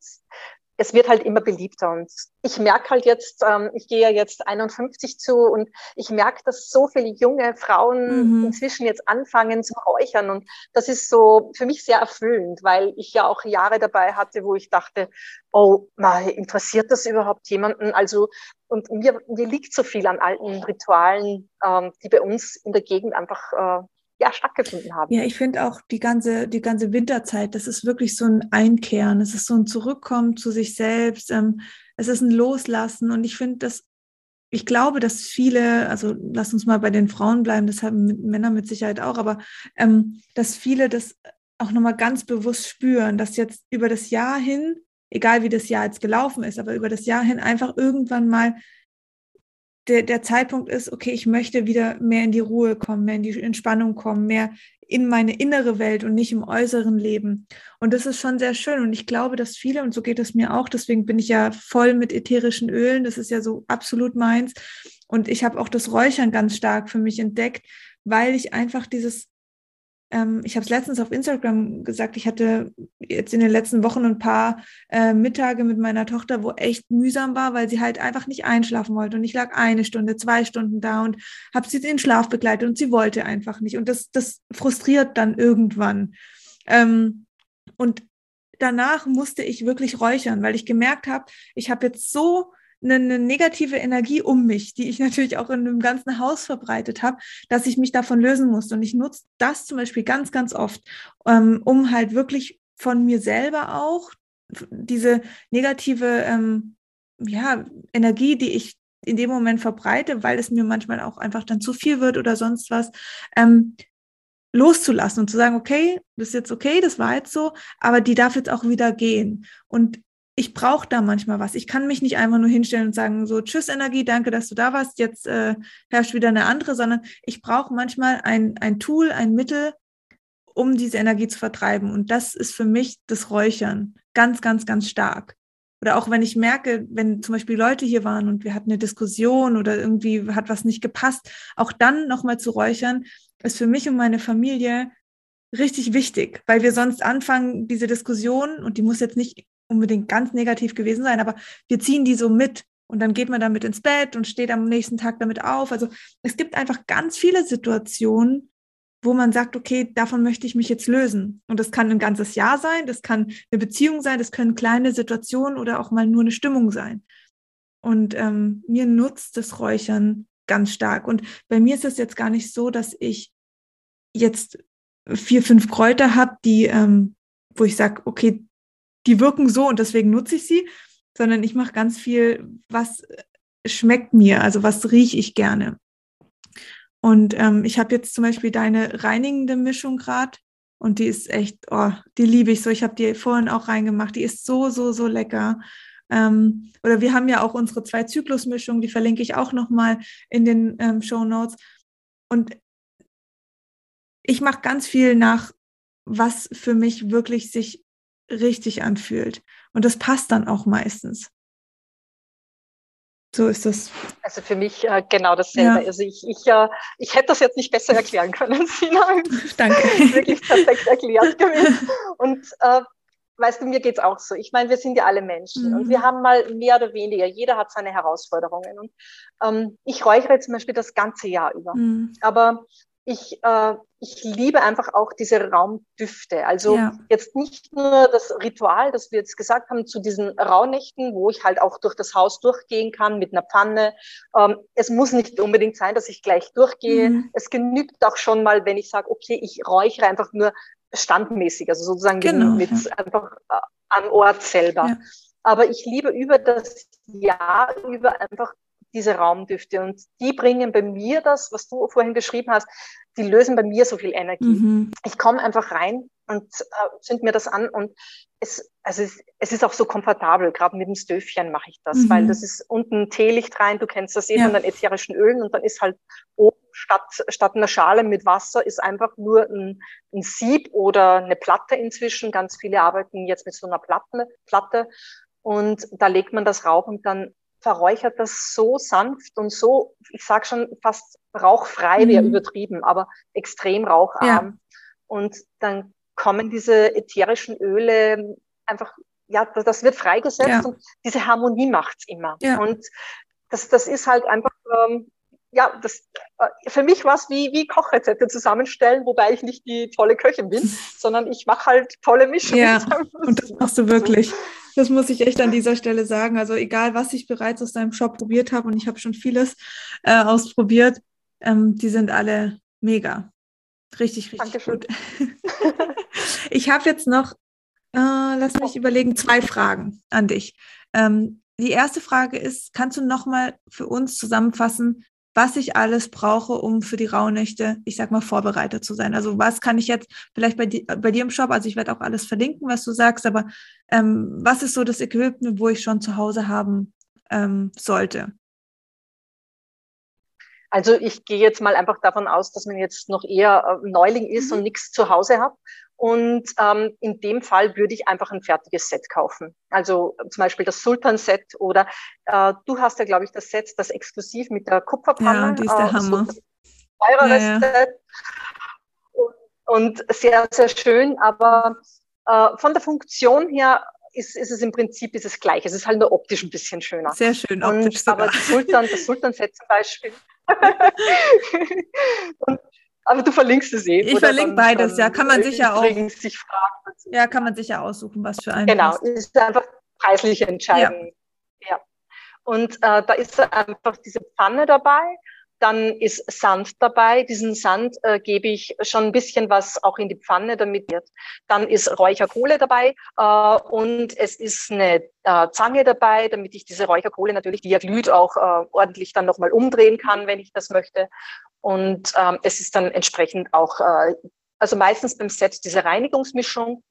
es wird halt immer beliebter. Und ich merke halt jetzt, ähm, ich gehe ja jetzt 51 zu und ich merke, dass so viele junge Frauen mhm. inzwischen jetzt anfangen zu räuchern. Und das ist so für mich sehr erfüllend, weil ich ja auch Jahre dabei hatte, wo ich dachte, oh, na, interessiert das überhaupt jemanden? Also, und mir, mir liegt so viel an alten Ritualen, ähm, die bei uns in der Gegend einfach äh, ja, stattgefunden haben. Ja, ich finde auch die ganze, die ganze Winterzeit, das ist wirklich so ein Einkehren, es ist so ein Zurückkommen zu sich selbst, ähm, es ist ein Loslassen. Und ich finde das, ich glaube, dass viele, also lass uns mal bei den Frauen bleiben, das haben Männer mit Sicherheit auch, aber ähm, dass viele das auch nochmal ganz bewusst spüren, dass jetzt über das Jahr hin, egal wie das Jahr jetzt gelaufen ist, aber über das Jahr hin einfach irgendwann mal der, der Zeitpunkt ist, okay, ich möchte wieder mehr in die Ruhe kommen, mehr in die Entspannung kommen, mehr in meine innere Welt und nicht im äußeren Leben. Und das ist schon sehr schön. Und ich glaube, dass viele, und so geht es mir auch, deswegen bin ich ja voll mit ätherischen Ölen, das ist ja so absolut meins. Und ich habe auch das Räuchern ganz stark für mich entdeckt, weil ich einfach dieses ähm, ich habe es letztens auf Instagram gesagt, ich hatte jetzt in den letzten Wochen ein paar äh, Mittage mit meiner Tochter, wo echt mühsam war, weil sie halt einfach nicht einschlafen wollte. Und ich lag eine Stunde, zwei Stunden da und habe sie in den Schlaf begleitet und sie wollte einfach nicht. Und das, das frustriert dann irgendwann. Ähm, und danach musste ich wirklich räuchern, weil ich gemerkt habe, ich habe jetzt so eine, negative Energie um mich, die ich natürlich auch in dem ganzen Haus verbreitet habe, dass ich mich davon lösen musste. Und ich nutze das zum Beispiel ganz, ganz oft, ähm, um halt wirklich von mir selber auch diese negative ähm, ja, Energie, die ich in dem Moment verbreite, weil es mir manchmal auch einfach dann zu viel wird oder sonst was, ähm, loszulassen und zu sagen, okay, das ist jetzt okay, das war jetzt so, aber die darf jetzt auch wieder gehen. Und ich brauche da manchmal was. Ich kann mich nicht einfach nur hinstellen und sagen, so, tschüss Energie, danke, dass du da warst, jetzt äh, herrscht wieder eine andere, sondern ich brauche manchmal ein, ein Tool, ein Mittel, um diese Energie zu vertreiben. Und das ist für mich das Räuchern ganz, ganz, ganz stark. Oder auch wenn ich merke, wenn zum Beispiel Leute hier waren und wir hatten eine Diskussion oder irgendwie hat was nicht gepasst, auch dann nochmal zu räuchern, ist für mich und meine Familie richtig wichtig, weil wir sonst anfangen, diese Diskussion, und die muss jetzt nicht unbedingt ganz negativ gewesen sein, aber wir ziehen die so mit und dann geht man damit ins Bett und steht am nächsten Tag damit auf. Also es gibt einfach ganz viele Situationen, wo man sagt, okay, davon möchte ich mich jetzt lösen. Und das kann ein ganzes Jahr sein, das kann eine Beziehung sein, das können kleine Situationen oder auch mal nur eine Stimmung sein. Und ähm, mir nutzt das Räuchern ganz stark. Und bei mir ist es jetzt gar nicht so, dass ich jetzt vier, fünf Kräuter habe, die, ähm, wo ich sage, okay, die wirken so und deswegen nutze ich sie, sondern ich mache ganz viel, was schmeckt mir, also was rieche ich gerne. Und ähm, ich habe jetzt zum Beispiel deine reinigende Mischung gerade und die ist echt, oh, die liebe ich so. Ich habe die vorhin auch reingemacht. Die ist so, so, so lecker. Ähm, oder wir haben ja auch unsere zwei Zyklusmischungen, die verlinke ich auch nochmal in den ähm, Show Notes. Und ich mache ganz viel nach, was für mich wirklich sich richtig anfühlt. Und das passt dann auch meistens. So ist das. Also für mich äh, genau dasselbe. Ja. Also ich, ich, äh, ich hätte das jetzt nicht besser erklären können, Sina. Danke. Wirklich perfekt erklärt gewesen. Und äh, weißt du, mir geht es auch so. Ich meine, wir sind ja alle Menschen mhm. und wir haben mal mehr oder weniger, jeder hat seine Herausforderungen. Und ähm, ich räuchere zum Beispiel das ganze Jahr über. Mhm. Aber ich, äh, ich liebe einfach auch diese Raumdüfte. Also ja. jetzt nicht nur das Ritual, das wir jetzt gesagt haben, zu diesen Rauhnächten, wo ich halt auch durch das Haus durchgehen kann mit einer Pfanne. Ähm, es muss nicht unbedingt sein, dass ich gleich durchgehe. Mhm. Es genügt auch schon mal, wenn ich sage, okay, ich räuchere einfach nur standmäßig, also sozusagen genau, mit, ja. einfach äh, am Ort selber. Ja. Aber ich liebe über das Jahr über einfach diese Raumdüfte. Und die bringen bei mir das, was du vorhin beschrieben hast, die lösen bei mir so viel Energie. Mhm. Ich komme einfach rein und äh, zünd mir das an und es, also es, es, ist auch so komfortabel, gerade mit dem Stöfchen mache ich das, mhm. weil das ist unten Teelicht rein, du kennst das eh ja. von den ätherischen Ölen und dann ist halt oben statt, statt einer Schale mit Wasser ist einfach nur ein, ein Sieb oder eine Platte inzwischen. Ganz viele arbeiten jetzt mit so einer Platte, Platte und da legt man das rauf und dann verräuchert das so sanft und so, ich sag schon fast rauchfrei, mhm. wäre übertrieben, aber extrem raucharm. Ja. Und dann kommen diese ätherischen Öle einfach, ja, das, wird freigesetzt ja. und diese Harmonie macht's immer. Ja. Und das, das ist halt einfach, ähm, ja, das, äh, für mich war es wie, wie Kochrezepte zusammenstellen, wobei ich nicht die tolle Köchin bin, sondern ich mache halt tolle Mischungen. Ja, und das machst du wirklich. Das muss ich echt an dieser Stelle sagen. Also egal, was ich bereits aus deinem Shop probiert habe, und ich habe schon vieles äh, ausprobiert, ähm, die sind alle mega. Richtig, richtig Dankeschön. gut. ich habe jetzt noch äh, lass mich überlegen, zwei Fragen an dich. Ähm, die erste Frage ist, kannst du nochmal für uns zusammenfassen, was ich alles brauche, um für die Rauhnächte, ich sag mal, vorbereitet zu sein. Also was kann ich jetzt vielleicht bei, di bei dir im Shop, also ich werde auch alles verlinken, was du sagst, aber ähm, was ist so das Equipment, wo ich schon zu Hause haben ähm, sollte? Also ich gehe jetzt mal einfach davon aus, dass man jetzt noch eher äh, Neuling ist mhm. und nichts zu Hause hat. Und ähm, in dem Fall würde ich einfach ein fertiges Set kaufen. Also zum Beispiel das Sultan-Set oder äh, du hast ja, glaube ich, das Set, das exklusiv mit der Kupferpanne. Ja, die ist der äh, Hammer. Teureres ja, ja. Set. Und sehr, sehr schön, aber äh, von der Funktion her ist, ist es im Prinzip ist es gleich. Es ist halt nur optisch ein bisschen schöner. Sehr schön optisch. Und, aber das Sultan, das Sultan-Set zum Beispiel. und aber du verlinkst es eh. Ich verlinke dann, beides, dann ja. Kann man sich ja auch. Sich ja, kann man sich ja aussuchen, was für einen. Genau, ist, ist einfach preislich entscheidend. Ja. ja. Und äh, da ist einfach diese Pfanne dabei. Dann ist Sand dabei. Diesen Sand äh, gebe ich schon ein bisschen was auch in die Pfanne, damit wird. Dann ist Räucherkohle dabei äh, und es ist eine äh, Zange dabei, damit ich diese Räucherkohle natürlich, die ja glüht, auch äh, ordentlich dann nochmal umdrehen kann, wenn ich das möchte. Und ähm, es ist dann entsprechend auch, äh, also meistens beim Set diese Reinigungsmischung.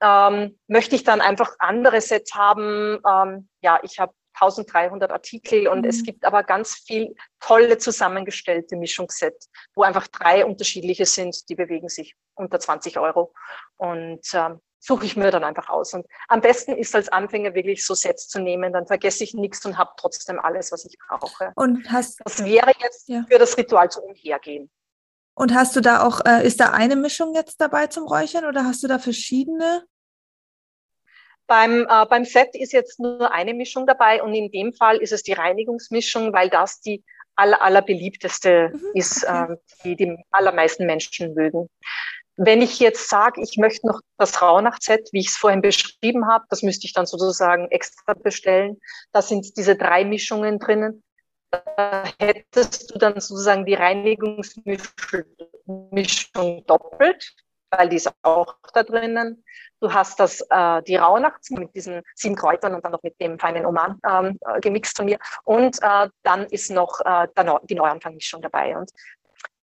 Ähm, möchte ich dann einfach andere Sets haben? Ähm, ja, ich habe 1300 Artikel und mhm. es gibt aber ganz viel tolle zusammengestellte Mischungssets, wo einfach drei unterschiedliche sind, die bewegen sich unter 20 Euro. Und ähm, suche ich mir dann einfach aus. Und am besten ist als Anfänger wirklich so Sets zu nehmen, dann vergesse ich nichts und habe trotzdem alles, was ich brauche. Und hast das wäre jetzt ja. für das Ritual zu umhergehen. Und hast du da auch, äh, ist da eine Mischung jetzt dabei zum Räuchern oder hast du da verschiedene? Beim, äh, beim Set ist jetzt nur eine Mischung dabei und in dem Fall ist es die Reinigungsmischung, weil das die aller, allerbeliebteste mhm, ist, okay. äh, die die allermeisten Menschen mögen. Wenn ich jetzt sage, ich möchte noch das Rauhnachtsset, wie ich es vorhin beschrieben habe, das müsste ich dann sozusagen extra bestellen. Da sind diese drei Mischungen drinnen. Da hättest du dann sozusagen die Reinigungsmischung doppelt, weil die ist auch da drinnen. Du hast das, äh, die Rauhnachts mit diesen sieben Kräutern und dann noch mit dem feinen Oman ähm, äh, gemixt von mir. Und äh, dann ist noch äh, die Neuanfangmischung dabei. Und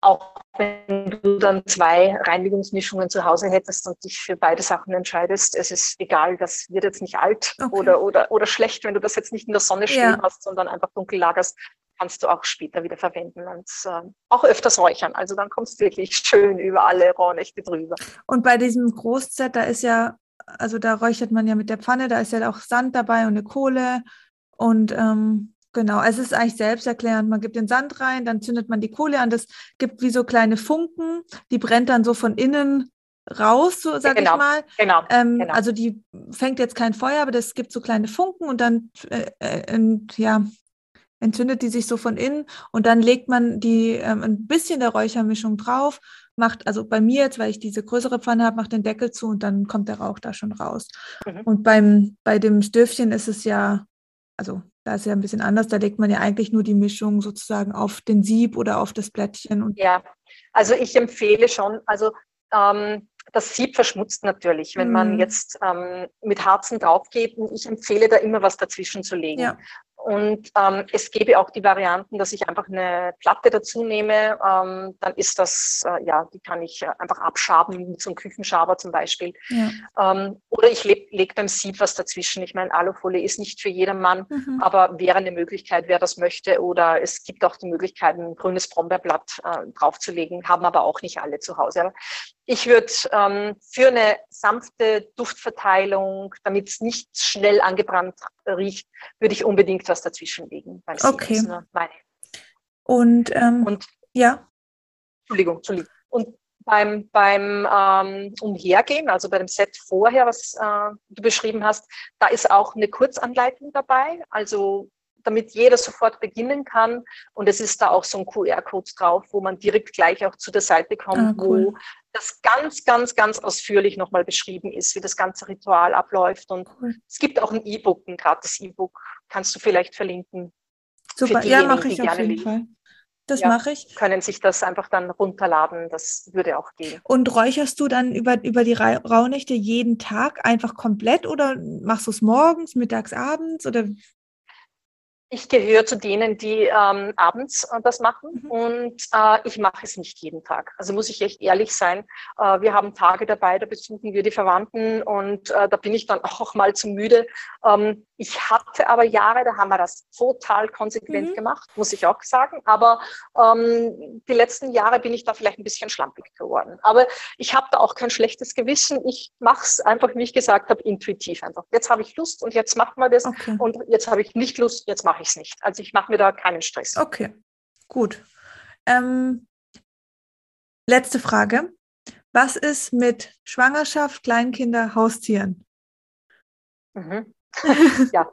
auch wenn du dann zwei Reinigungsmischungen zu Hause hättest und dich für beide Sachen entscheidest, es ist egal, das wird jetzt nicht alt okay. oder, oder, oder schlecht, wenn du das jetzt nicht in der Sonne stehen ja. hast, sondern einfach dunkel lagerst, kannst du auch später wieder verwenden und äh, auch öfters räuchern. Also dann kommst du wirklich schön über alle Rohrnächte drüber. Und bei diesem Großset, da ist ja, also da räuchert man ja mit der Pfanne, da ist ja auch Sand dabei und eine Kohle und ähm, Genau, es ist eigentlich selbsterklärend. Man gibt den Sand rein, dann zündet man die Kohle an. Das gibt wie so kleine Funken, die brennt dann so von innen raus, so sag genau, ich mal. Genau, ähm, genau. Also die fängt jetzt kein Feuer, aber das gibt so kleine Funken und dann äh, äh, ja, entzündet die sich so von innen und dann legt man die ähm, ein bisschen der Räuchermischung drauf, macht, also bei mir jetzt, weil ich diese größere Pfanne habe, macht den Deckel zu und dann kommt der Rauch da schon raus. Mhm. Und beim, bei dem Stöfchen ist es ja, also da ist ja ein bisschen anders. Da legt man ja eigentlich nur die Mischung sozusagen auf den Sieb oder auf das Blättchen. Und ja, also ich empfehle schon, also ähm, das Sieb verschmutzt natürlich, wenn mm. man mhm. jetzt ähm, mit Harzen drauf geht. Und ich empfehle da immer was dazwischen zu legen. Ja. Und ähm, es gäbe auch die Varianten, dass ich einfach eine Platte dazu nehme. Ähm, dann ist das, äh, ja, die kann ich äh, einfach abschaben mit so einem Küchenschaber zum Beispiel. Ja. Ähm, oder ich lege leg beim Sieb was dazwischen. Ich meine, Alufolie ist nicht für jedermann, mhm. aber wäre eine Möglichkeit, wer das möchte. Oder es gibt auch die Möglichkeit, ein grünes Brombeerblatt äh, draufzulegen, haben aber auch nicht alle zu Hause. Aber ich würde ähm, für eine sanfte Duftverteilung, damit es nicht schnell angebrannt riecht, würde ich unbedingt was dazwischen legen. okay. Und, ähm, und ja. Entschuldigung, Entschuldigung. Und beim, beim ähm, Umhergehen, also bei dem Set vorher, was äh, du beschrieben hast, da ist auch eine Kurzanleitung dabei. Also damit jeder sofort beginnen kann. Und es ist da auch so ein QR-Code drauf, wo man direkt gleich auch zu der Seite kommt, ah, cool. wo das ganz, ganz, ganz ausführlich nochmal beschrieben ist, wie das ganze Ritual abläuft. Und cool. es gibt auch ein E-Book, ein gratis E-Book, kannst du vielleicht verlinken. Super, ja, mache ich auf jeden lesen. Fall. Das ja, mache ich. Können sich das einfach dann runterladen, das würde auch gehen. Und räucherst du dann über, über die Ra Rauhnächte jeden Tag einfach komplett oder machst du es morgens, mittags, abends oder ich gehöre zu denen, die ähm, abends äh, das machen mhm. und äh, ich mache es nicht jeden Tag. Also muss ich echt ehrlich sein. Äh, wir haben Tage dabei, da besuchen wir die Verwandten und äh, da bin ich dann auch mal zu müde. Ähm, ich hatte aber Jahre, da haben wir das total konsequent mhm. gemacht, muss ich auch sagen. Aber ähm, die letzten Jahre bin ich da vielleicht ein bisschen schlampig geworden. Aber ich habe da auch kein schlechtes Gewissen. Ich mache es einfach, wie ich gesagt habe, intuitiv einfach. Jetzt habe ich Lust und jetzt machen wir das. Okay. Und jetzt habe ich nicht Lust, jetzt mache ich es nicht. Also ich mache mir da keinen Stress. Okay, gut. Ähm, letzte Frage. Was ist mit Schwangerschaft, Kleinkinder, Haustieren? Mhm. Ja.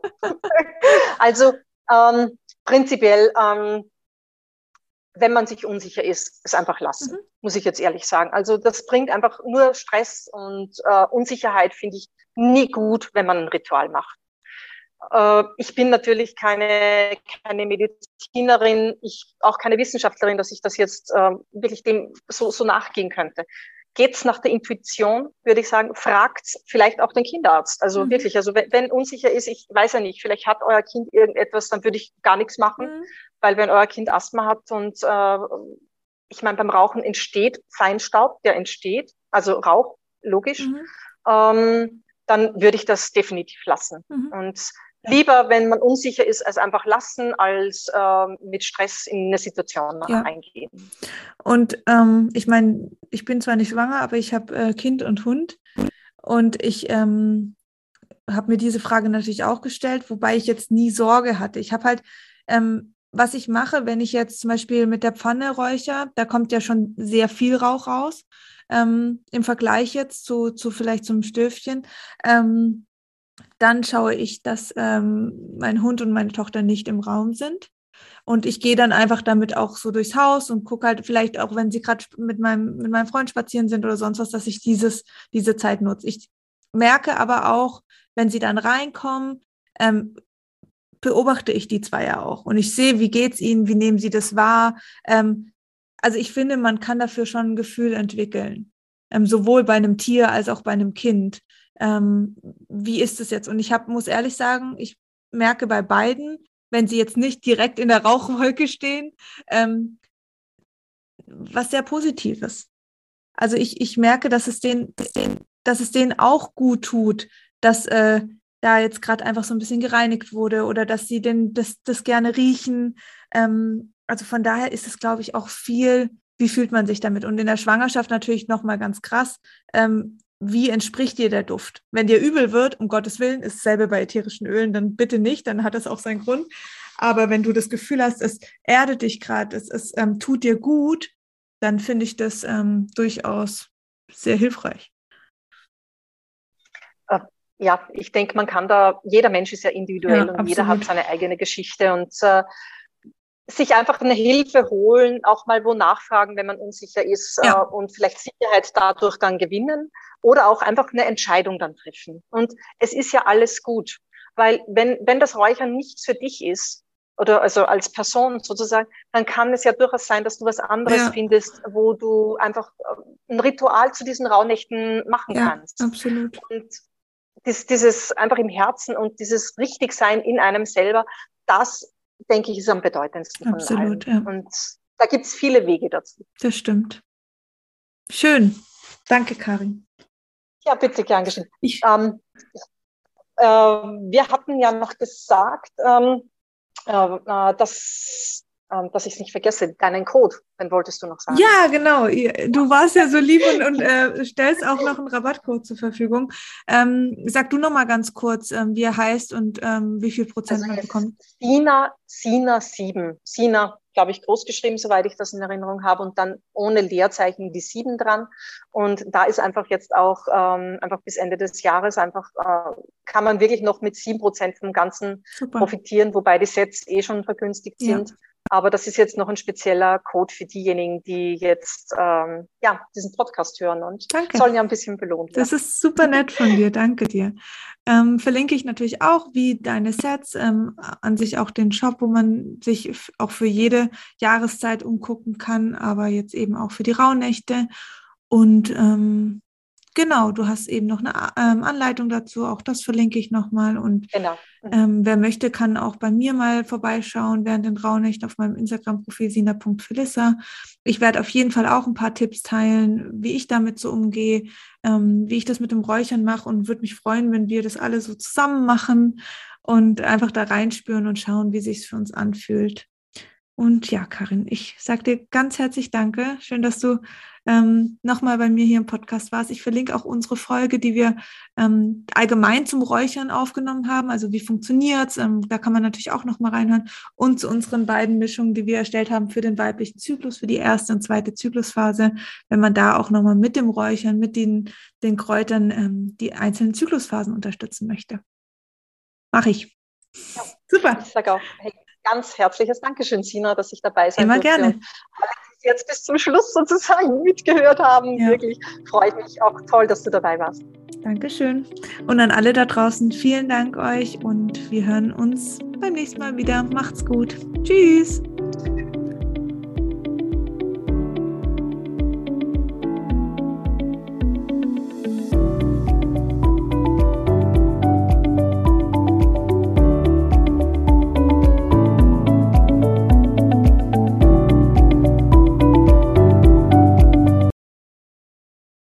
also ähm, prinzipiell, ähm, wenn man sich unsicher ist, es einfach lassen, mhm. muss ich jetzt ehrlich sagen. Also das bringt einfach nur Stress und äh, Unsicherheit, finde ich, nie gut, wenn man ein Ritual macht. Äh, ich bin natürlich keine, keine Medizinerin, ich auch keine Wissenschaftlerin, dass ich das jetzt äh, wirklich dem so, so nachgehen könnte. Geht's nach der Intuition, würde ich sagen, fragt vielleicht auch den Kinderarzt. Also mhm. wirklich, also wenn, wenn, unsicher ist, ich weiß ja nicht, vielleicht hat euer Kind irgendetwas, dann würde ich gar nichts machen, mhm. weil wenn euer Kind Asthma hat und äh, ich meine, beim Rauchen entsteht Feinstaub, der entsteht, also Rauch, logisch, mhm. ähm, dann würde ich das definitiv lassen. Mhm. Und lieber, wenn man unsicher ist, es einfach lassen, als äh, mit Stress in eine Situation ja. eingehen. Und ähm, ich meine, ich bin zwar nicht schwanger, aber ich habe äh, Kind und Hund. Und ich ähm, habe mir diese Frage natürlich auch gestellt, wobei ich jetzt nie Sorge hatte. Ich habe halt, ähm, was ich mache, wenn ich jetzt zum Beispiel mit der Pfanne räucher, da kommt ja schon sehr viel Rauch raus. Ähm, Im Vergleich jetzt zu, zu vielleicht zum Stöfchen. Ähm, dann schaue ich, dass ähm, mein Hund und meine Tochter nicht im Raum sind. Und ich gehe dann einfach damit auch so durchs Haus und gucke halt vielleicht auch, wenn sie gerade mit meinem, mit meinem Freund spazieren sind oder sonst was, dass ich dieses, diese Zeit nutze. Ich merke aber auch, wenn sie dann reinkommen, ähm, beobachte ich die zwei ja auch. Und ich sehe, wie geht's ihnen, wie nehmen sie das wahr. Ähm, also ich finde, man kann dafür schon ein Gefühl entwickeln. Ähm, sowohl bei einem Tier als auch bei einem Kind ähm, wie ist es jetzt? Und ich hab, muss ehrlich sagen, ich merke bei beiden, wenn sie jetzt nicht direkt in der Rauchwolke stehen, ähm, was sehr Positives. Also ich, ich merke, dass es denen, dass es denen auch gut tut, dass äh, da jetzt gerade einfach so ein bisschen gereinigt wurde oder dass sie denn das, das gerne riechen. Ähm, also von daher ist es, glaube ich, auch viel, wie fühlt man sich damit? Und in der Schwangerschaft natürlich nochmal ganz krass. Ähm, wie entspricht dir der Duft? Wenn dir übel wird, um Gottes Willen, ist dasselbe bei ätherischen Ölen, dann bitte nicht, dann hat das auch seinen Grund. Aber wenn du das Gefühl hast, es erdet dich gerade, es, es ähm, tut dir gut, dann finde ich das ähm, durchaus sehr hilfreich. Äh, ja, ich denke, man kann da, jeder Mensch ist ja individuell ja, und absolut. jeder hat seine eigene Geschichte und äh, sich einfach eine Hilfe holen, auch mal wo nachfragen, wenn man unsicher ist ja. äh, und vielleicht Sicherheit dadurch dann gewinnen oder auch einfach eine Entscheidung dann treffen. Und es ist ja alles gut, weil wenn, wenn das Räuchern nichts für dich ist, oder also als Person sozusagen, dann kann es ja durchaus sein, dass du was anderes ja. findest, wo du einfach äh, ein Ritual zu diesen Rauhnächten machen ja, kannst. Absolut. Und dies, dieses einfach im Herzen und dieses Richtigsein in einem selber, das denke ich ist am bedeutendsten Absolut. Ja. Und da gibt es viele Wege dazu. Das stimmt. Schön. Danke, Karin. Ja, bitte, gern geschehen. Ich, ähm, äh, wir hatten ja noch gesagt, ähm, äh, äh dass dass ich es nicht vergesse, deinen Code, den wolltest du noch sagen. Ja, genau. Du warst ja so lieb und, und äh, stellst auch noch einen Rabattcode zur Verfügung. Ähm, sag du noch mal ganz kurz, ähm, wie er heißt und ähm, wie viel Prozent also man bekommt. Sina, Sina 7. Sina, glaube ich, groß geschrieben, soweit ich das in Erinnerung habe, und dann ohne Leerzeichen die 7 dran. Und da ist einfach jetzt auch, ähm, einfach bis Ende des Jahres einfach, äh, kann man wirklich noch mit 7 Prozent vom Ganzen Super. profitieren, wobei die Sets eh schon vergünstigt sind. Aber das ist jetzt noch ein spezieller Code für diejenigen, die jetzt ähm, ja, diesen Podcast hören und Danke. sollen ja ein bisschen belohnt werden. Das ist super nett von dir. Danke dir. Ähm, verlinke ich natürlich auch, wie deine Sets, ähm, an sich auch den Shop, wo man sich auch für jede Jahreszeit umgucken kann, aber jetzt eben auch für die Rauhnächte. Und ähm, Genau, du hast eben noch eine ähm, Anleitung dazu, auch das verlinke ich nochmal. Und genau. Mhm. ähm, wer möchte, kann auch bei mir mal vorbeischauen während den Raunächten auf meinem Instagram-Profil sina.felissa. Ich werde auf jeden Fall auch ein paar Tipps teilen, wie ich damit so umgehe, ähm, wie ich das mit dem Räuchern mache und würde mich freuen, wenn wir das alle so zusammen machen und einfach da reinspüren und schauen, wie sich es für uns anfühlt. Und ja, Karin, ich sage dir ganz herzlich Danke. Schön, dass du ähm, nochmal bei mir hier im Podcast warst. Ich verlinke auch unsere Folge, die wir ähm, allgemein zum Räuchern aufgenommen haben. Also wie funktioniert's? Ähm, da kann man natürlich auch nochmal reinhören. Und zu unseren beiden Mischungen, die wir erstellt haben für den weiblichen Zyklus, für die erste und zweite Zyklusphase, wenn man da auch nochmal mit dem Räuchern, mit den, den Kräutern ähm, die einzelnen Zyklusphasen unterstützen möchte. Mache ich. Ja, Super. Ich sage auch, hey, ganz herzliches Dankeschön, Sina, dass ich dabei sein Immer durfte. gerne. Jetzt bis zum Schluss sozusagen mitgehört haben, ja. wirklich freue ich mich auch toll, dass du dabei warst. Dankeschön. Und an alle da draußen, vielen Dank euch und wir hören uns beim nächsten Mal wieder. Macht's gut. Tschüss.